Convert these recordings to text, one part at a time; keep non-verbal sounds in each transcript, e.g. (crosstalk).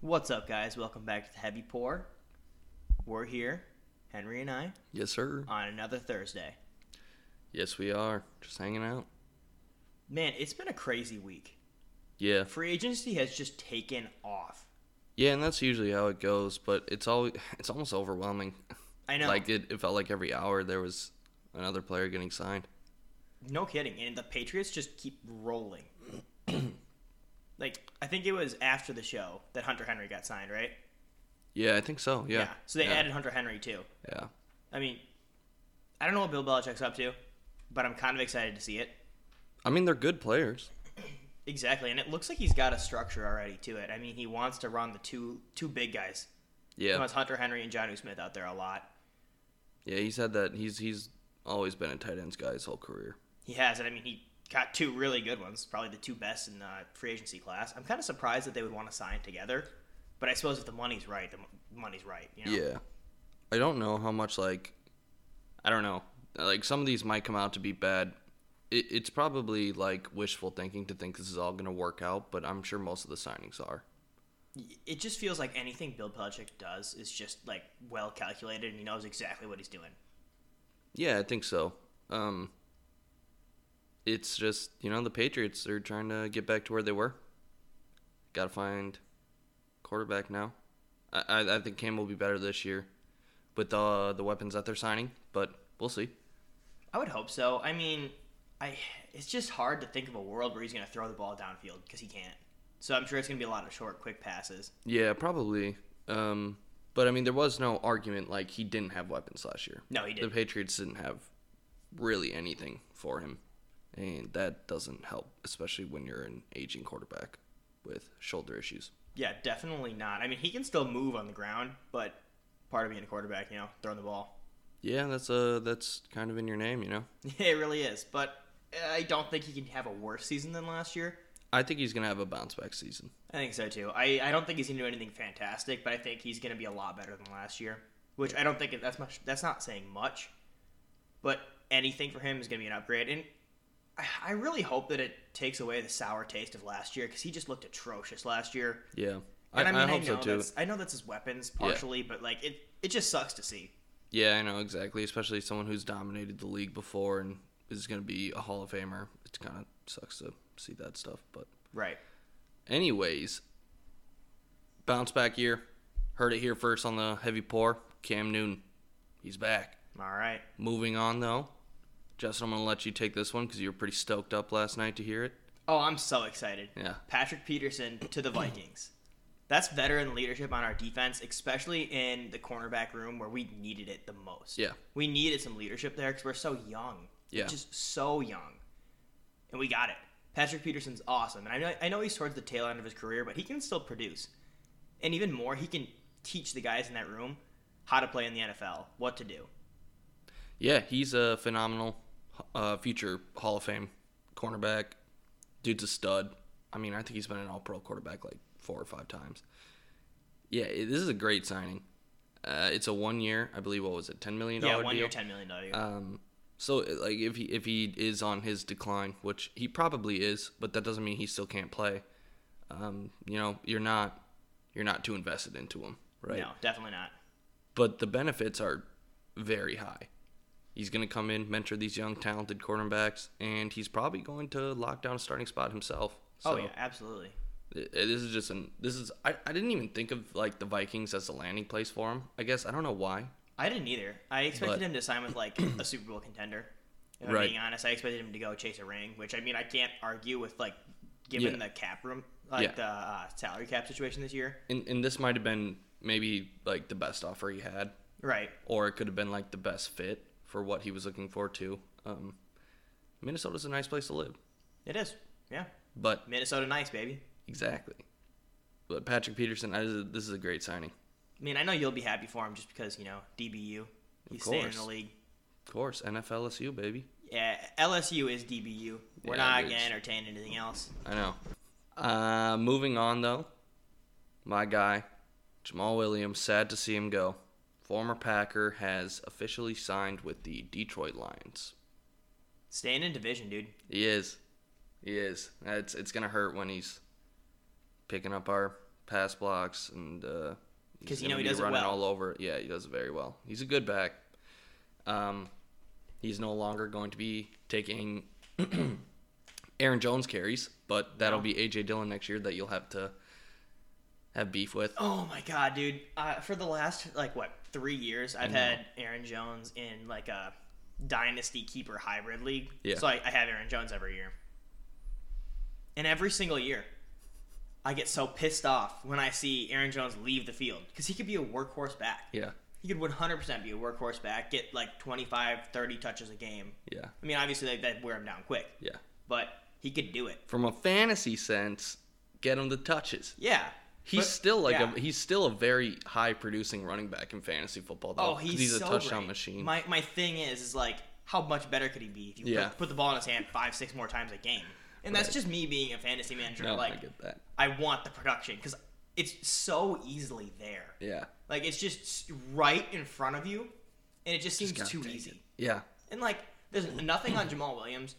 What's up, guys? Welcome back to the Heavy Pour. We're here, Henry and I, Yes, sir. on another Thursday. Yes, we are. Just hanging out. Man, it's been a crazy week. Yeah. Free agency has just taken off. Yeah, and that's usually how it goes, but it's all (laughs) it's almost overwhelming. I know. Like it, it felt like every hour there was another player getting signed. No kidding. And the Patriots just keep rolling. (clears throat) like, I think it was after the show that Hunter Henry got signed, right? Yeah, I think so. Yeah. So they yeah. added Hunter Henry, too. Yeah. I mean, I don't know what Bill Belichick's up to, but I'm kind of excited to see it. I mean, they're good players. Exactly, and it looks like he's got a structure already to it. I mean, he wants to run the two two big guys. Yeah. He Yeah. wants Hunter Henry and Jonnu Smith out there a lot. Yeah, he said that he's he's always been a tight ends guy his whole career. He has it. I mean, he got two really good ones, probably the two best in the free agency class. I'm kind of surprised that they would want to sign together, but I suppose if the money's right, the money's right. You know? Yeah. I don't know how much like I don't know. Like some of these might come out to be bad. It, it's probably like wishful thinking to think this is all going to work out, but I'm sure most of the signings are. It just feels like anything Bill Belichick does is just like well calculated, and he knows exactly what he's doing. Yeah, I think so. Um, it's just you know the Patriots are trying to get back to where they were. Got to find quarterback now. I, I I think Cam will be better this year with the the weapons that they're signing, but we'll see. I would hope so. I mean, I it's just hard to think of a world where he's going to throw the ball downfield because he can't. So I'm sure it's going to be a lot of short, quick passes. Yeah, probably. Um, but I mean, there was no argument like he didn't have weapons last year. No, he didn't. The Patriots didn't have really anything for him, and that doesn't help, especially when you're an aging quarterback with shoulder issues. Yeah, definitely not. I mean, he can still move on the ground, but part of being a quarterback, you know, throwing the ball. Yeah, that's uh that's kind of in your name, you know. (laughs) Yeah, it really is. But I don't think he can have a worse season than last year. I think he's gonna have a bounce back season. I think so too. I, I don't think he's going to do anything fantastic, but I think he's going to be a lot better than last year. Which I don't think that's much. That's not saying much, but anything for him is going to be an upgrade. And I, I really hope that it takes away the sour taste of last year because he just looked atrocious last year. Yeah, And I, mean, I, hope know so too. that's I know that's his weapons partially, but like it, it just sucks to see. Yeah, I know exactly. Especially someone who's dominated the league before and is gonna be a Hall of Famer. It kind of sucks to see that stuff, but Right. anyways, bounce back year. Heard it here first on the heavy pour. Cam Newton, he's back. All right. Moving on though, Justin, I'm gonna let you take this one because you were pretty stoked up last night to hear it. Oh, I'm so excited. Yeah. Patrick Peterson to the Vikings. That's veteran leadership on our defense, especially in the cornerback room where we needed it the most. Yeah. We needed some leadership there because we're so young. Yeah. Just so young. And we got it. Patrick Peterson's awesome. And I know, I know he's towards the tail end of his career, but he can still produce. And even more, he can teach the guys in that room how to play in the NFL, what to do. Yeah, he's a phenomenal uh, future Hall of Fame cornerback. Dude's a stud. I mean, I think he's been an All Pro quarterback like four or five times. Yeah, it- this is a great signing. Uh, it's a one year, I believe. What was it, ten million dollar? Yeah, one deal? year, $10 million. Um, so like if he if he is on his decline, which he probably is, but that doesn't mean he still can't play. Um, you know, you're not you're not too invested into him, right? No, definitely not. But the benefits are very high. He's going to come in, mentor these young talented cornerbacks, and he's probably going to lock down a starting spot himself. So oh, yeah, absolutely. this is just an this is I, I didn't even think of like the Vikings as a landing place for him. I guess I don't know why. I didn't either. I expected But- him to sign with like a Super Bowl contender. If I'm Right. being honest, I expected him to go chase a ring, which I mean I can't argue with like given Yeah. the cap room, like Yeah. the uh, salary cap situation this year. And and this might have been maybe like the best offer he had. Right. or it could have been like the best fit for what he was looking for too. Um, Minnesota's a nice place to live, It is. Yeah. but Minnesota nice, baby. exactly. But Patrick Peterson, I, this is a great signing. I mean, I know you'll be happy for him just because, you know, DBU. He's staying in the league. Of course, NFLSU baby. Yeah, LSU is DBU. We're Yeah, not going to entertain anything else. I know. Uh, moving on though, my guy Jamaal Williams. Sad to see him go. Former Packer has officially signed with the Detroit Lions. Staying in division, dude. He is. He is. It's it's gonna hurt when he's picking up our pass blocks and uh, 'Cause he's you know he does it running well. all over. Yeah, he does it very well. He's a good back. Um, he's no longer going to be taking (clears throat) Aaron Jones carries, but that'll No. be AJ Dillon next year that you'll have to have beef with. Oh my god, dude! Uh, for the last like what three years, I've had Aaron Jones in like a dynasty keeper hybrid league. Yeah. So I, I have Aaron Jones every year, and every single year, I get so pissed off when I see Aaron Jones leave the field because he could be a workhorse back. Yeah, He could 100% be a workhorse back, get like 25, 30 touches a game. yeah, I mean, obviously that that wear him down quick, yeah. but he could do it. From a fantasy sense, get him the touches. Yeah. He's But- still like yeah. a he's still a very high producing running back in fantasy football. Though, Oh, he's, a so touchdown great. machine. My my thing is is like how much better could he be if you Yeah. put, put the ball in his hand five six more times a game? And that's Right. just me being a fantasy manager. no, like I get that. I want the production because it's so easily there. Yeah, Like it's just right in front of you, and it just seems gotta too easy. it. yeah, And like there's nothing on Jamaal Williams,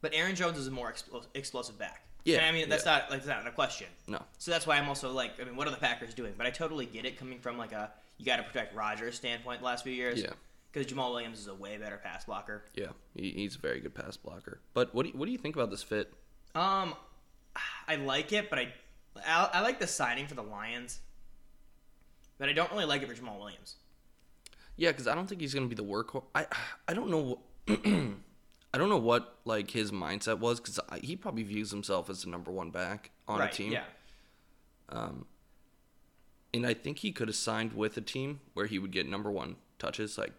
but Aaron Jones is a more expl- explosive back. Yeah, And I mean that's yeah. not like that's not a question. no, So that's why I'm also like, I mean, what are the Packers doing? But I totally get it coming from like a you got to protect Rodgers standpoint the last few years. Yeah. Because Jamaal Williams is a way better pass blocker. yeah. He, he's a very good pass blocker. But what do you, what do you think about this fit? Um, I like it, but I I, I like the signing for the Lions, but I don't really like it for Jamaal Williams. Yeah, because I don't think he's gonna be the workhorse. I I don't know. (clears throat) I don't know what like his mindset was because he probably views himself as the number one back on right? a team. Yeah. Um, And I think he could have signed with a team where he would get number one touches, like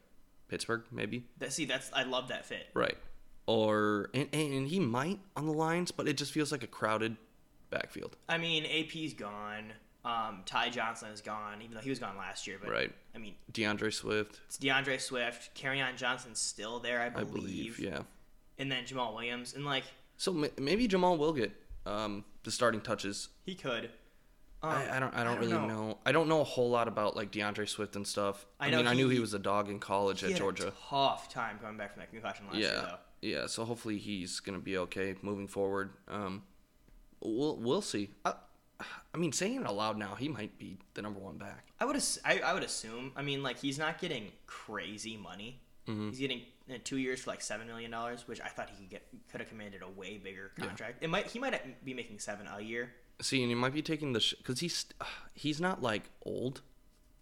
Pittsburgh, maybe. That, see, that's I love that fit. Right. Or and, and he might on the lines, but it just feels like a crowded backfield. I mean, AP's gone. Um, Ty Johnson is gone, even though he was gone last year. But Right. I mean, DeAndre Swift, it's DeAndre Swift. Kerryon Johnson's still there, I I believe. believe. Yeah. And then Jamaal Williams, and like So maybe Jamal will get um, the starting touches. he could. Um, I, I don't. I don't really know. I don't know a whole lot about like DeAndre Swift and stuff. I I, know mean, I knew he- he was a dog in college He at had Georgia. a tough time coming back from that concussion last year, Yeah, though. yeah. So hopefully he's gonna be okay moving forward. Um, we'll we'll see. I, I mean, saying it aloud now, he might be the number one back. I would I, I would assume. I mean, like he's not getting crazy money. Mm-hmm. He's getting uh, two years for like seven million dollars, which I thought he could get could have commanded a way bigger contract. It might he might be making seven a year. See, and he might be taking the because he's (sighs) he's not like old.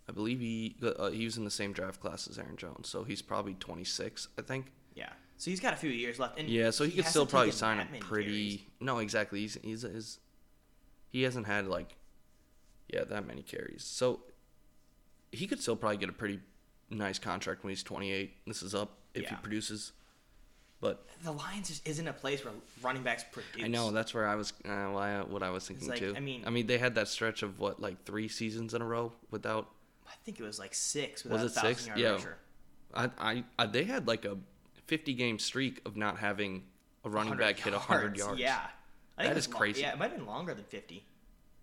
I believe he uh, he was in the same draft class as Aaron Jones, so he's probably 26, I think. Yeah, so he's got a few years left. And Yeah, so he, could still probably sign a pretty. carries. No, exactly. He's he's his. He hasn't had like, yeah, that many carries. So he could still probably get a pretty nice contract when he's 28. This is up if he produces. But The Lions just isn't a place where running backs produce. I know that's where I was. Uh, why what I was thinking like, too. I mean- I mean, they had that stretch of what like three seasons in a row without. I think it was like six without Was a it six? yard Yeah. I, I, I they had like a 50 game streak of not having a running 100 back hit 100 yards. Yeah, I That it is was lo- crazy. yeah, it might have been longer than fifty,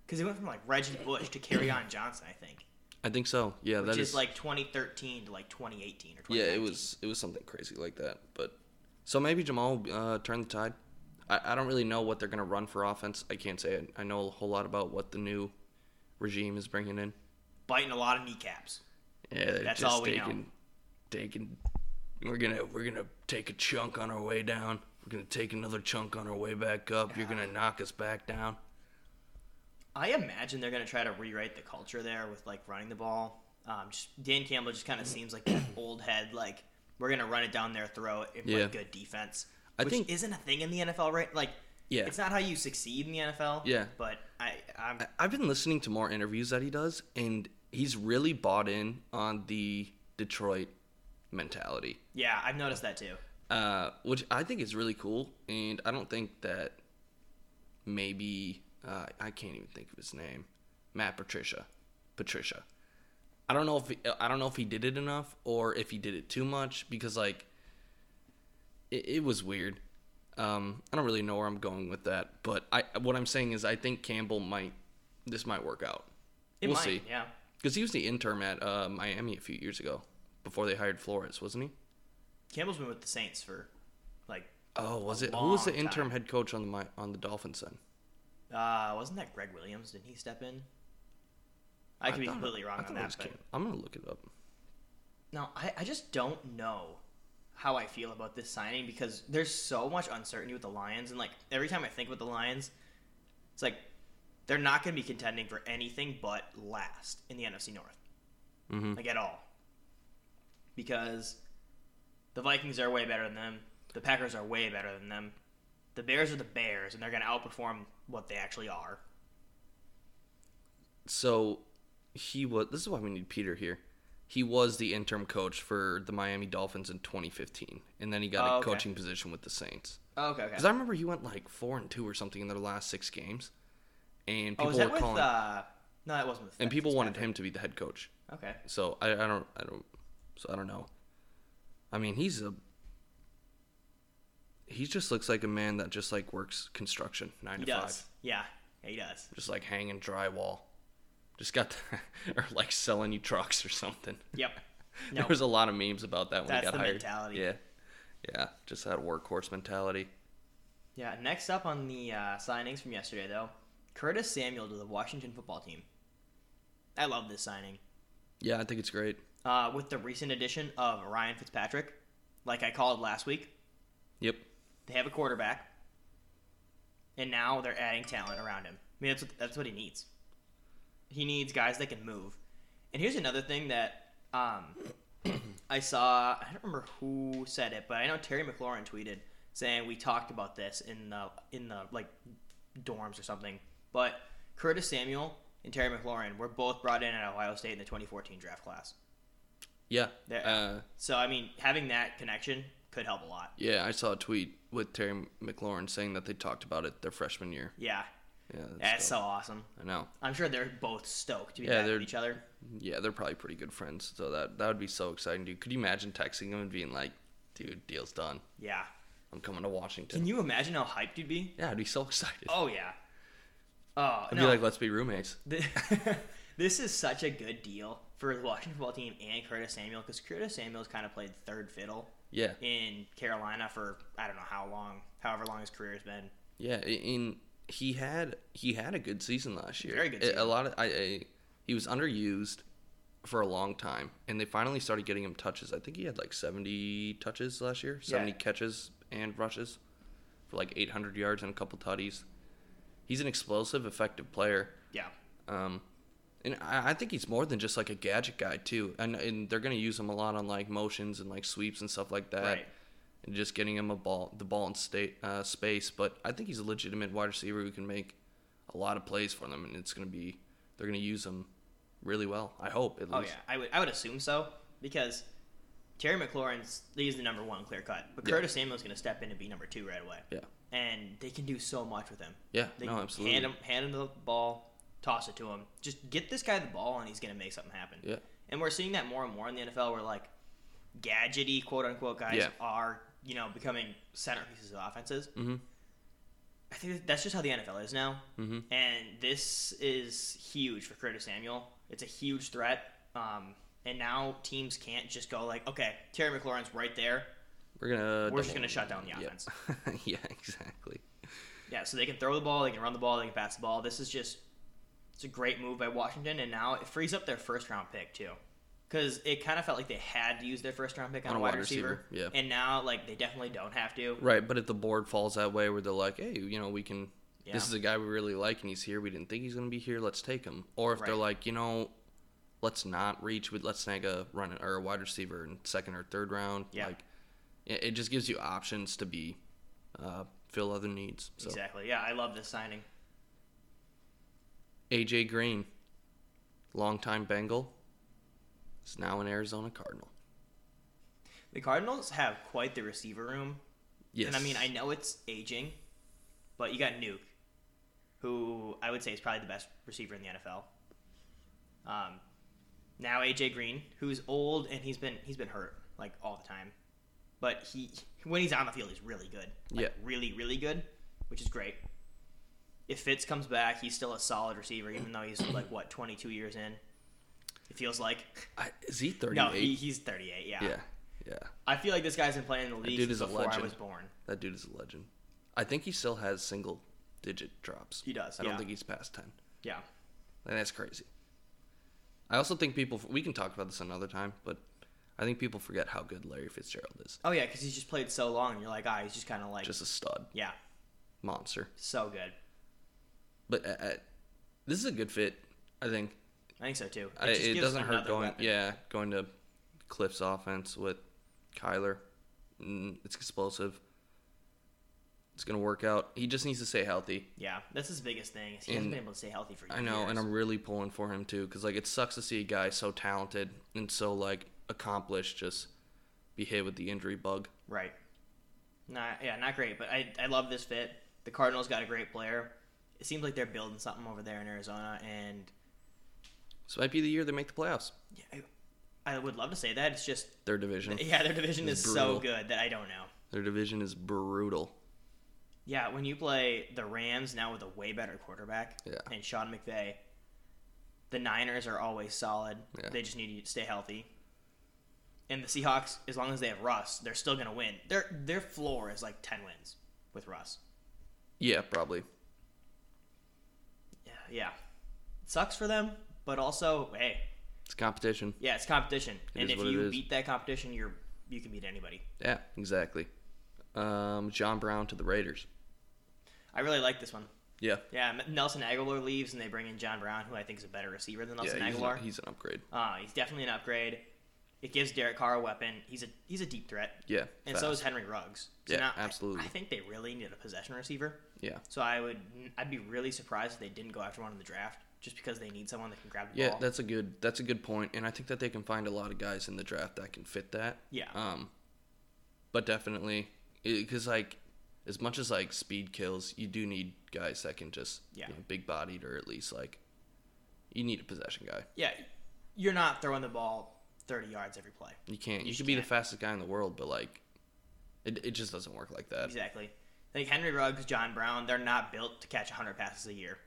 because it went from like Reggie Bush to Kerryon Johnson, I think, I think so. Yeah, which that is, is like 2013 to like 2018 or 2019. Yeah, it was it was something crazy like that. But so maybe Jamaal will uh, turn the tide. I, I don't really know what they're gonna run for offense. I can't say it. I know a whole lot about what the new regime is bringing in. biting a lot of kneecaps. Yeah, they're That's just all we know. taking, taking. We're gonna we're gonna take a chunk on our way down. We're gonna take another chunk on our way back up. You're gonna knock us back down. I imagine they're going to try to rewrite the culture there with like running the ball. Um, just, Dan Campbell just kind of seems like that (clears throat) old head. Like we're going to run it down their throat and play Yeah. good defense, I which think- isn't a thing in the NFL, right? Like, Yeah. it's not how you succeed in the NFL. Yeah. but I, I'm, I've been listening to more interviews that he does, and he's really bought in on the Detroit mentality. yeah, I've noticed that too. uh, which I think is really cool. And I don't think that maybe uh, I can't even think of his name, Matt Patricia, Patricia. I don't know if he, I don't know if he did it enough or if he did it too much because like it, it was weird. Um, I don't really know where I'm going with that, but I what I'm saying is I think Campbell might this might work out. It we'll might, see yeah. because he was the intern at uh, Miami a few years ago before they hired Flores, wasn't he? Campbell's been with the Saints for like Oh, was it? Who was the interim time. head coach on the on the Dolphins then? Uh, wasn't that Gregg Williams? Didn't he step in? I could be completely wrong I on that. But... I'm gonna look it up. no, I, I just don't know how I feel about this signing because there's so much uncertainty with the Lions, and like every time I think about the Lions, it's like they're not going to be contending for anything but last in the NFC North, mm-hmm. like at all, because the Vikings are way better than them, the Packers are way better than them, the Bears are the Bears, and they're going to outperform what they actually are. So he was. This is why we need Peter here. He was the interim coach for the Miami Dolphins in 2015, and then he got Oh, a okay. coaching position with the Saints. Oh, okay, okay. Because I remember he went like four and two or something in their last six games, and oh, people was that were with? calling, Uh, no, that wasn't with. and people wanted him to be the head coach. Okay. So I, I don't, I don't, so I don't know. I mean, he's a. He just looks like a man that just like works construction nine He to does. five, Yeah. yeah, he does. just like hanging drywall, just got, (laughs) or like selling you trucks or something. Yep. (laughs) There was a lot of memes about that when That's he got the hired. mentality. Yeah, yeah, just that workhorse mentality. Yeah. Next up on the uh, signings from yesterday, though, Curtis Samuel to the Washington Football Team. I love this signing. Yeah, I think it's great. Uh, with the recent addition of Ryan Fitzpatrick, like I called last week, Yep. They have a quarterback, and now they're adding talent around him. I mean, that's what, that's what he needs. He needs guys that can move. And here's another thing that um, (clears throat) I saw. I don't remember who said it, but I know Terry McLaurin tweeted saying we talked about this in the in the like dorms or something. But Curtis Samuel and Terry McLaurin were both brought in at Ohio State in the 2014 draft class. Yeah. Uh, So I mean, having that connection could help a lot. yeah, I saw a tweet with Terry McLaurin saying that they talked about it their freshman year. Yeah, Yeah, that's that's so awesome. I know. I'm sure they're both stoked to be Yeah, back with each other. Yeah, they're probably pretty good friends. So that that would be so exciting, dude. Could you imagine texting him and being like, "Dude, deal's done. Yeah. I'm coming to Washington." Can you imagine how hyped you'd be? yeah, I'd be so excited. Oh yeah. Oh I'd no. be like, "Let's be roommates." (laughs) (laughs) This is such a good deal for the Washington football team and Curtis Samuel because Curtis Samuel's kind of played third fiddle Yeah, in Carolina for I don't know how long, however long his career has been. yeah. In he had he had a good season last year. Very good A- A lot of I, I he was underused for a long time, and they finally started getting him touches. I think he had like 70 touches last year, 70 catches and rushes for like 800 yards and a couple tutties. He's an explosive, effective player. Yeah. Um, and I, think he's more than just like a gadget guy too. And and they're gonna use him a lot on like motions and like sweeps and stuff like that, Right. and just getting him a ball, the ball in state uh, space. But I think he's a legitimate wide receiver who can make a lot of plays for them, and it's gonna be they're gonna use him really well. I hope at Oh yeah, I would I would assume so because Terry McLaurin's he's the number one clear cut, but Yeah. Curtis Samuel's going to step in and be number two right away. Yeah. and they can do so much with him. Yeah, They no, can absolutely. Hand him hand him the ball, toss it to him. Just get this guy the ball, and he's going to make something happen. Yeah. And we're seeing that more and more in the NFL, where like gadgety quote unquote guys Yeah. are you know becoming centerpieces of offenses. Mm-hmm. I think that's just how the NFL is now. Mhm. And this is huge for Curtis Samuel. It's a huge threat. Um, and now teams can't just go like, okay, Terry McLaurin's right there. We're gonna. We're just gonna him. shut down the offense. (laughs) yeah, exactly. Yeah, so they can throw the ball, they can run the ball, they can pass the ball. This is just it's a great move by Washington, and now it frees up their first round pick too, because it kind of felt like they had to use their first round pick on, a wide receiver, yeah. and now like they definitely don't have to. Right, but if the board falls that way, where they're like, "Hey, you know, we can. Yeah. This is a guy we really like, and he's here. We didn't think he's going to be here. Let's take him." Or if they're like, you know, let's not reach with, let's snag a run or a wide receiver in second or third round. Yeah. Like, it, it just gives you options to be uh, fill other needs. So Exactly. Yeah, I love this signing. AJ Green, longtime Bengal, is now an Arizona Cardinal. The Cardinals have quite the receiver room, Yes, and I mean I know it's aging, but you got Nuke, who I would say is probably the best receiver in the NFL. Um, now AJ Green, who's old and he's been he's been hurt like all the time, but he when he's on the field he's really good. Like, Yeah. really really good, which is great. If Fitz comes back, he's still a solid receiver, even though he's like what 22 years in. It feels like. I, is he thirty No, he, he's 38. Yeah. yeah, yeah. I feel like this guy's been playing in the league since before I was born. That dude is a legend. I think he still has single digit drops. He does, I don't think he's past ten. Yeah. And that's crazy. I also think people. We can talk about this another time, but I think people forget how good Larry Fitzgerald is. Oh yeah, because he's just played so long, and you're like, ah, he's just kind of like, Just a stud, yeah, monster. so good. But uh, uh, this is a good fit. I think I think so too. I, just it doesn't hurt going. weapon. Yeah, going to Kliff's offense with Kyler. Mm, it's explosive. It's gonna work out. He just needs to stay healthy. Yeah, that's his biggest thing. Is he hasn't been able to stay healthy for years. I know, and I'm really pulling for him too, because like it sucks to see a guy so talented and so like accomplished just be hit with the injury bug. right. Not yeah, not great, but I I love this fit. The Cardinals got a great player. It seems like they're building something over there in Arizona, and This might be the year they make the playoffs. yeah, I, I would love to say that. It's just Their division. yeah, their division It's is so good that I don't know. Their division is brutal. Yeah, when you play the Rams now with a way better quarterback Yeah. and Sean McVay, the Niners are always solid. Yeah. They just need to stay healthy. And the Seahawks, as long as they have Russ, they're still gonna win. Their their floor is like ten wins with Russ. Yeah, probably. Yeah. It sucks for them, but also, hey, It's competition. yeah, it's competition. It and is if what it you is. beat that competition, you're you can beat anybody. Yeah, exactly. Um, John Brown to the Raiders. I really like this one. Yeah. Yeah, M- Nelson Agholor leaves, and they bring in John Brown, who I think is a better receiver than Nelson yeah, he's, Agholor. a- he's an upgrade. Uh, he's definitely an upgrade. It gives Derek Carr a weapon. He's a he's a deep threat, Yeah. and so is. Henry Ruggs. So Yeah, now I- absolutely. I, think they really need a possession receiver. Yeah. So I would I'd be really surprised if they didn't go after one in the draft, just because they need someone that can grab the Yeah, ball. that's a good that's a good point, and I think that they can find a lot of guys in the draft that can fit that. Yeah. Um, but definitely, because like as much as like speed kills, you do need guys that can just Yeah. you know, big bodied or at least like you need a possession guy. yeah, you're not throwing the ball 30 yards every play. You can't. You, just could be the fastest guy in the world, but like it it just doesn't work like that. Exactly. Like Henry Ruggs, John Brown, they're not built to catch 100 passes a year.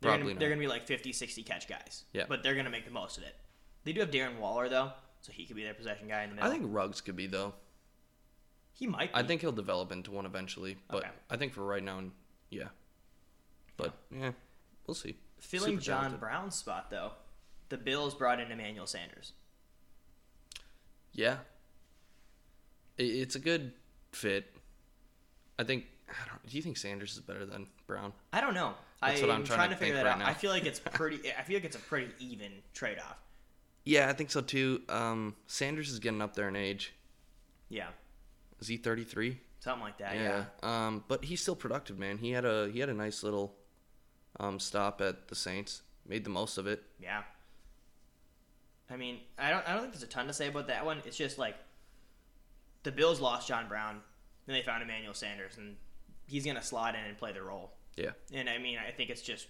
They're Probably gonna, not. they're gonna be like 50, 60 catch guys. Yeah. But they're gonna make the most of it. They do have Darren Waller though, so he could be their possession guy in the middle. I think Ruggs could be though. he might. Be. I think he'll develop into one eventually, but Okay. I think for right now, yeah. But yeah, we'll see. filling Super John talented. Brown's spot though. The Bills brought in Emmanuel Sanders. Yeah. It's a good fit. I think. I don't. Do you think Sanders is better than Brown? I don't know. That's I'm what I'm trying to to figure that right out. now. I feel like it's (laughs) pretty. I feel like it's a pretty even trade off. Yeah, I think so too. Um, Sanders is getting up there in age. Yeah, Is he 33? something like that. Yeah. Um, but he's still productive, man. He had a he had a nice little um stop at the Saints. Made the most of it. Yeah. I mean, I don't. I don't think there's a ton to say about that one. It's just like the Bills lost John Brown, then they found Emmanuel Sanders, and he's gonna slot in and play the role. Yeah. And I mean, I think it's just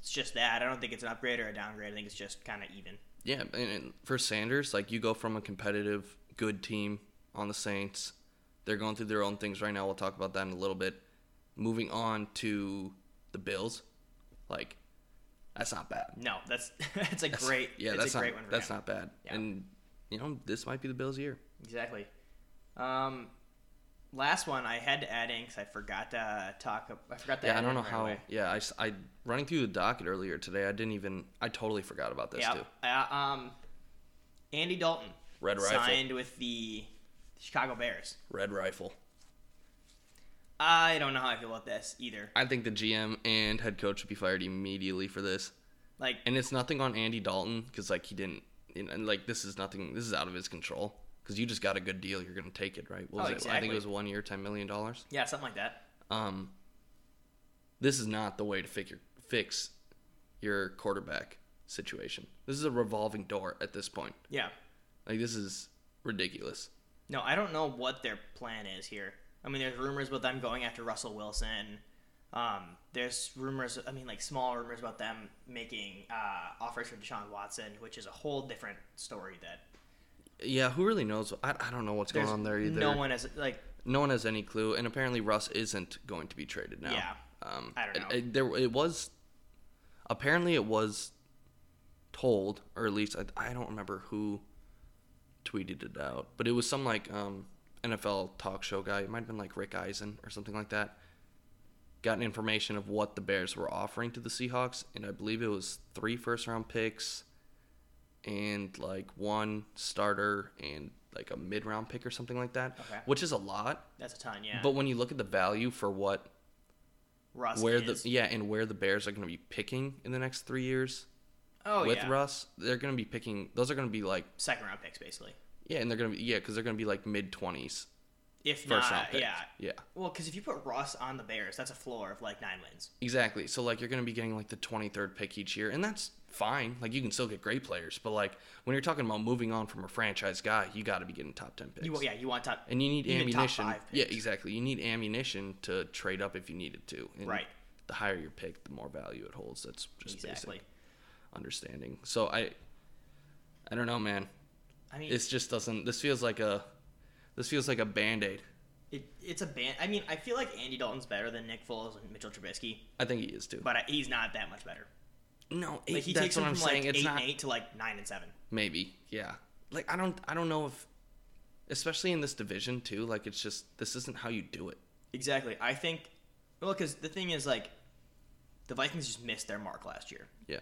it's just that. I don't think it's an upgrade or a downgrade. I think it's just kind of even. Yeah, and, for Sanders, like you go from a competitive, good team on the Saints. They're going through their own things right now. We'll talk about that in a little bit. Moving on to the Bills, like that's not bad. No, that's (laughs) that's a That's- great. yeah, that's a great not one. For that's him. not bad. Yeah. And you know, this might be the Bills' year. Exactly. Um, last one I had to add in because I forgot to talk. I forgot to. Yeah, add I don't know right how. away. Yeah, I, I- running through the docket earlier today. I didn't even. I totally forgot about this Yeah. too. Uh, um, Andy Dalton Red Rifle. signed with the Chicago Bears. Red Rifle. I don't know how I feel about this either. I think the GM and head coach would be fired immediately for this. Like, And it's nothing on Andy Dalton because like he didn't. You know, and like this is nothing. This is out of his control because you just got a good deal. You're gonna take it, right? What Oh, was it? I think it was one year, ten million dollars. yeah, something like that. Um, this is not the way to figure fix your quarterback situation. This is a revolving door at this point. Yeah. Like this is ridiculous. No, I don't know what their plan is here. I mean, there's rumors about them going after Russell Wilson. Um, there's rumors, I mean, like small rumors about them making uh, offers for Deshaun Watson, which is a whole different story. That Yeah, who really knows? I, I don't know what's going on there either. no one has like no one has any clue, and apparently Russ isn't going to be traded now. Yeah. um, I don't it- know. it- there, it was apparently it was told, or at least I, I don't remember who tweeted it out, but it was some like um, NFL talk show guy. It might have been like Rich Eisen or something like that. gotten information of what the Bears were offering to the Seahawks, and I believe it was three first round picks and like one starter and like a mid round pick or something like that, Okay. which is a lot. That's a ton, yeah. But when you look at the value for what Russ where is. the yeah and where the Bears are going to be picking in the next three years oh with yeah, Russ, they're going to be picking. Those are going to be like second round picks basically. yeah, and they're going to be yeah because they're going to be like mid twenties If first not, round picks. yeah. yeah, Well, because if you put Russ on the Bears, that's a floor of like nine wins. exactly. So like you're going to be getting like the twenty third pick each year, and that's fine. Like you can still get great players, but like when you're talking about moving on from a franchise guy, you got to be getting top ten picks. You yeah, you want top And you need top ammunition. five Yeah, exactly. You need ammunition to trade up if you needed to. And Right. The higher your pick, the more value it holds. That's just exactly. basic understanding. So I, I don't know, man. I mean, This just doesn't. This feels like a, this feels like a band aid. it, it's a band. I mean, I feel like Andy Dalton's better than Nick Foles and Mitchell Trubisky, I think he is too. but I, he's not that much better. no, Like he that's takes what him I'm from saying. like it's eight not and eight to like nine and seven. maybe. Yeah. Like I don't. I don't know if, especially in this division too. Like it's just this isn't how you do it. Exactly. I think. Well, because the thing is, like, the Vikings just missed their mark last year, Yeah.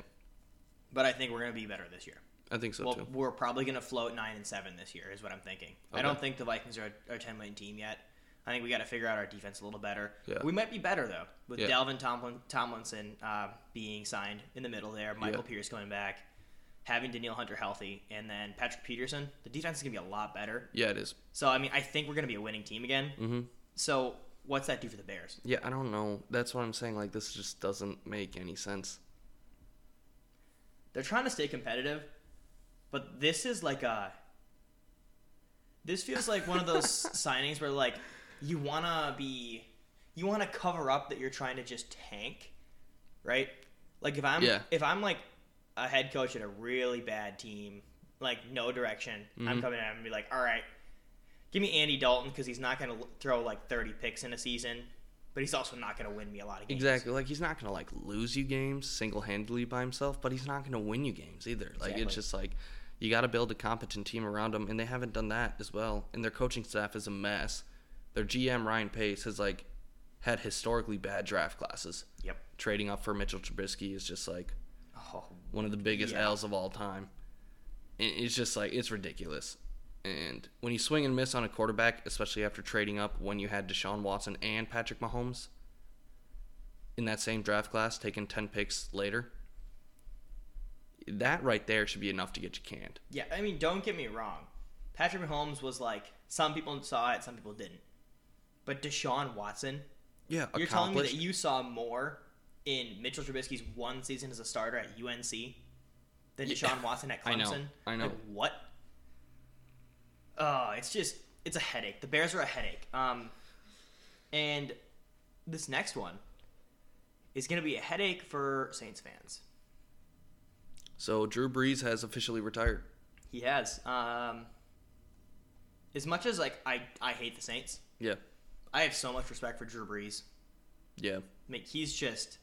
but I think we're gonna be better this year. I think so well, too. we're probably gonna float nine and seven this year, is what I'm thinking. I don't think the Vikings are a, are ten win team yet. I think we got to figure out our defense a little better. Yeah. We might be better though, with Yeah. Dalvin Tomlin, Tomlinson uh, being signed in the middle there, Michael Yeah. Pierce coming back, having Danielle Hunter healthy, and then Patrick Peterson. The defense is gonna be a lot better. Yeah, it is. So I mean, I think we're gonna be a winning team again. Mm-hmm. So what's that do for the Bears? Yeah, I don't know. That's what I'm saying. Like this just doesn't make any sense. They're trying to stay competitive, but this is like a. This feels like one of those (laughs) signings where like you wanna be, you wanna cover up that you're trying to just tank, right? Like if I'm Yeah. if I'm like a head coach at a really bad team, like no direction, I'm Mhm. coming out and be like, all right, give me Andy Dalton because he's not gonna throw like 30 picks in a season, but he's also not gonna win me a lot of games. Exactly. Like he's not gonna like lose you games single handedly by himself, but he's not gonna win you games either. Like Exactly. it's just like you got to build a competent team around him, and they haven't done that as well. And their coaching staff is a mess. Their GM Ryan Pace has like had historically bad draft classes. Yep. Trading up for Mitchell Trubisky is just like Oh, one of the biggest Yeah. L's of all time. And it's just like it's ridiculous. And when you swing and miss on a quarterback, especially after trading up when you had Deshaun Watson and Patrick Mahomes in that same draft class, taking 10 picks later, that right there should be enough to get you canned. Yeah, I mean, don't get me wrong. Patrick Mahomes was like some people saw it, some people didn't. But Deshaun Watson, Yeah, you're telling me that you saw more in Mitchell Trubisky's one season as a starter at UNC than Yeah, Deshaun Watson at Clemson. I know? I know. Like, what? Oh, it's just it's a headache. The Bears are a headache. Um, and this next one is going to be a headache for Saints fans. So Drew Brees has officially retired. He has. Um, as much as like I, I hate the Saints, Yeah, I have so much respect for Drew Brees. yeah, I mean, he's just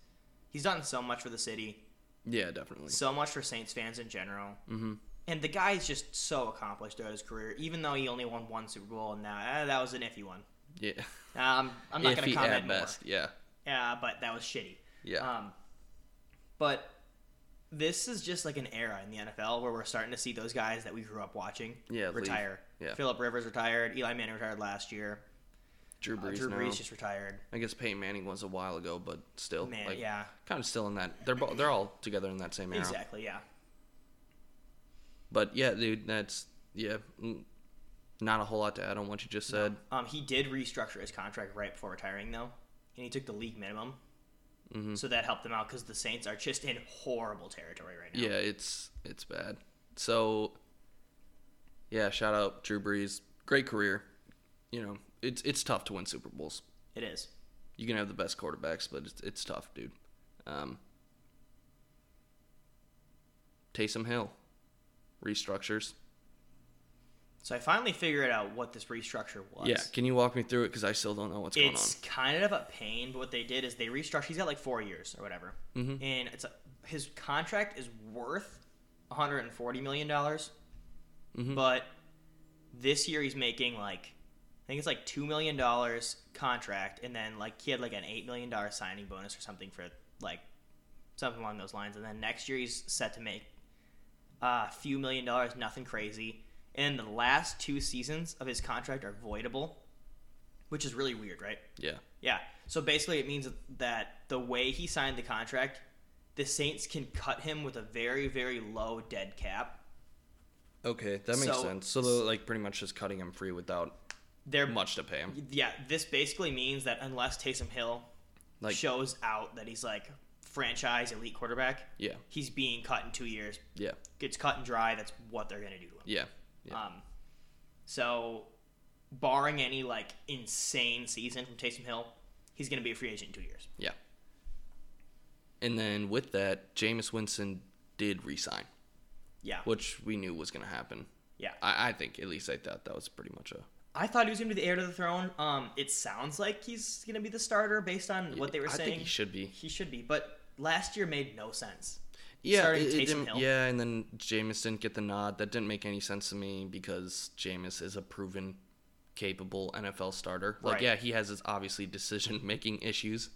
he's done so much for the city, yeah, definitely. so much for Saints fans in general, hmm and the guy's just so accomplished throughout his career. Even though he only won one Super Bowl, and now eh, that was an iffy one. Yeah, Um, I'm not going to comment at more. best. Yeah, Yeah, but that was shitty. yeah, Um, but this is just like an era in the NFL where we're starting to see those guys that we grew up watching Yeah, leave. retire. Yeah. Philip Rivers retired. Eli Manning retired last year. Drew Uh, Brees Drew now. Brees just retired. I guess Peyton Manning was a while ago, but still, Man, like, yeah, kind of still in that. They're bo- they're all together in that same era. exactly, yeah. But yeah, dude, that's yeah, not a whole lot to add on what you just said. Um, he did restructure his contract right before retiring, though, and he took the league minimum, hmm so that helped them out because the Saints are just in horrible territory right now. Yeah, it's it's bad. So yeah, shout out Drew Brees, great career. You know, it's it's tough to win Super Bowls. it is. You can have the best quarterbacks, but it's it's tough, dude. Um, Taysom Hill restructures. So I finally figured out what this restructure was. Yeah, can you walk me through it? Because I still don't know what's it's going on. It's kind of a pain, but what they did is they restructured. He's got like four years or whatever, going on. hmm and it's a, his contract is worth 140 million dollars, Mhm. but this year he's making like I think it's like two million dollars contract, and then like he had like an eight million dollar signing bonus or something for like something along those lines. And then next year he's set to make a few million dollars, nothing crazy. And the last two seasons of his contract are voidable, which is really weird, right? Yeah. Yeah. So basically, it means that the way he signed the contract, the Saints can cut him with a very, very low dead cap. Okay, that makes So- sense. So they're like pretty much just cutting him free without They're much to pay him. Yeah, this basically means that unless Taysom Hill Like- shows out that he's like franchise elite quarterback, Yeah. he's being cut in two years. Yeah. Gets cut and dry. That's what they're gonna do to him. Yeah. Yeah. Um, so, barring any like insane season from Taysom Hill, he's gonna be a free agent in two years. Yeah. And then with that, Jameis Winston did resign, Yeah, which we knew was going to happen. yeah. I, I think, at least I thought that was pretty much a. I thought he was gonna be the heir to the throne. Um, it sounds like he's gonna be the starter based on what they were I saying. think he should be. He should be, but last year made no sense. Yeah, it- it didn't- Hill. yeah, and then Jameis didn't get the nod. That didn't make any sense to me because Jameis is a proven, capable NFL starter. Like, Right. yeah, he has his obviously decision making issues,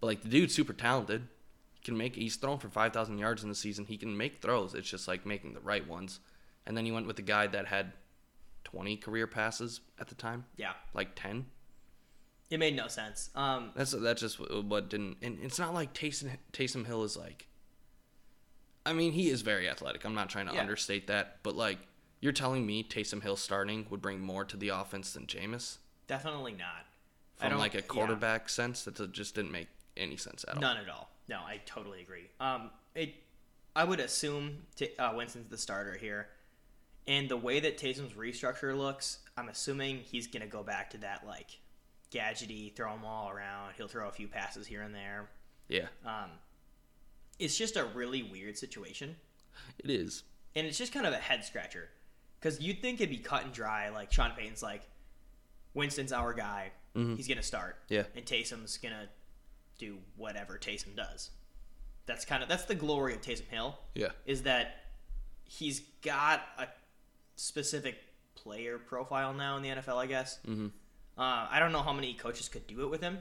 but like the dude's super talented. He can make. He's thrown for five thousand yards in the season. He can make throws. It's just like making the right ones. And then he went with the guy that had twenty career passes at the time, Yeah, like ten. it made no sense. Um, That's that's just what, what didn't. And it's not like Taysom Taysom Hill is like. I mean, he is very athletic. I'm not trying to Yeah. understate that, but like, you're telling me Taysom Hill starting would bring more to the offense than Jameis definitely not. From like a yeah. quarterback sense. That just didn't make any sense at all. None at all. No, I totally agree. Um, it, I would assume t- uh, Winston's the starter here, and the way that Taysom's restructure looks, I'm assuming he's gonna go back to that like gadgety, throw them all around. He'll throw a few passes here and there. Yeah, Um, it's just a really weird situation, it is. and it's just kind of a head scratcher because you'd think it'd be cut and dry. Like Sean Payton's like, Winston's our guy. Mhm. He's gonna start. Yeah. and Taysom's gonna do whatever Taysom does. That's kind of that's the glory of Taysom Hill Yeah, is that he's got a specific player profile now in the NFL. I guess. hmm Uh, I don't know how many coaches could do it with him,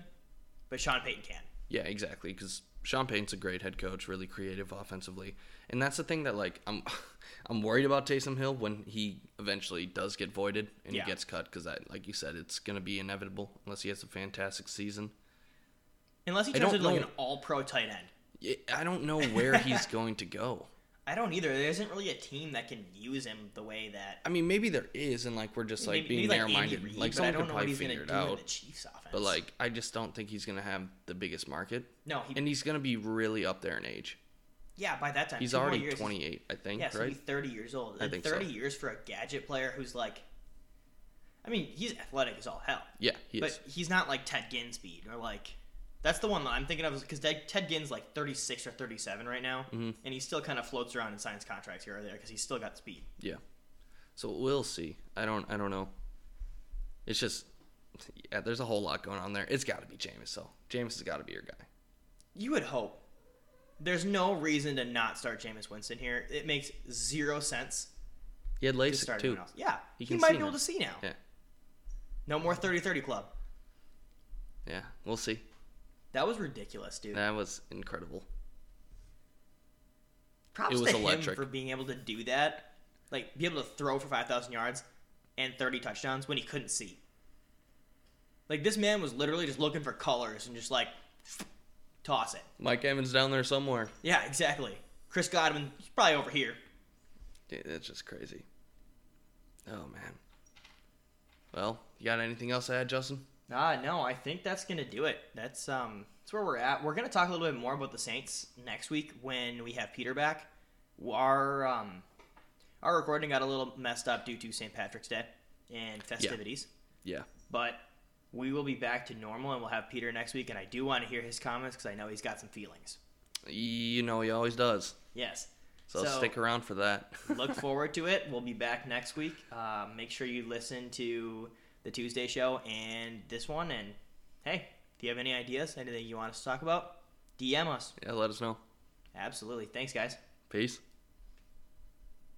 but Sean Payton can. yeah, exactly. Because Sean Payton's a great head coach, really creative offensively, and that's the thing that like I'm, (laughs) I'm worried about Taysom Hill when he eventually does get voided and Yeah. he gets cut because like you said, it's gonna be inevitable unless he has a fantastic season. Unless he I turns into like an all-pro tight end. I don't know where he's (laughs) going to go. I don't either. There isn't really a team that can use him the way that. I mean, maybe there is, and like we're just like maybe, being maybe like narrow-minded. Reid, like I someone don't could know what probably he's figure it do out. the Chiefs offense. But like, I just don't think he's gonna have the biggest market, no, he, and he's gonna be really up there in age. yeah, by that time He's already years, 28, I think, Yeah, so right? he's 30 years old. I And think so. 30 years for a gadget player who's like, I mean, he's athletic as all hell. Yeah, he but is. he's not like Ted Ginn speed or like. That's the one that I'm thinking of because Ted Ginn's like 36 or 37 right now, Mhm. and he still kind of floats around and signs contracts here or there because he's still got speed. Yeah. So we'll see. I don't. I don't know. It's just, yeah. There's a whole lot going on there. It's got to be Jameis. So Jameis has got to be your guy. You would hope. There's no reason to not start Jameis Winston here. It makes zero sense He had to LASIK start too. Yeah, He he, might be able to see now. Yeah. No more 30-30 club. Yeah. We'll see. That was ridiculous, dude. That was incredible. Props it was to electric. him for being able to do that. Like, be able to throw for 5,000 yards and 30 touchdowns when he couldn't see. Like, this man was literally just looking for colors and just, like, toss it. Mike Evans down there somewhere. Yeah, exactly. Chris Godwin, he's probably over here. Dude, that's just crazy. Oh man. Well, you got anything else to add, Justin? Ah, no, I think that's gonna do it. That's um, that's where we're at. We're gonna talk a little bit more about the Saints next week when we have Peter back. Our um, our recording got a little messed up due to St. Patrick's Day and festivities, Yeah. yeah. but we will be back to normal and we'll have Peter next week. And I do want to hear his comments because I know he's got some feelings. You know he always does. Yes. So, stick around for that. look (laughs) forward to it. We'll be back next week. Uh, make sure you listen to the Tuesday show and this one. And hey, if you have any ideas, anything you want us to talk about, DM us. yeah, let us know. Absolutely. Thanks, guys. Peace.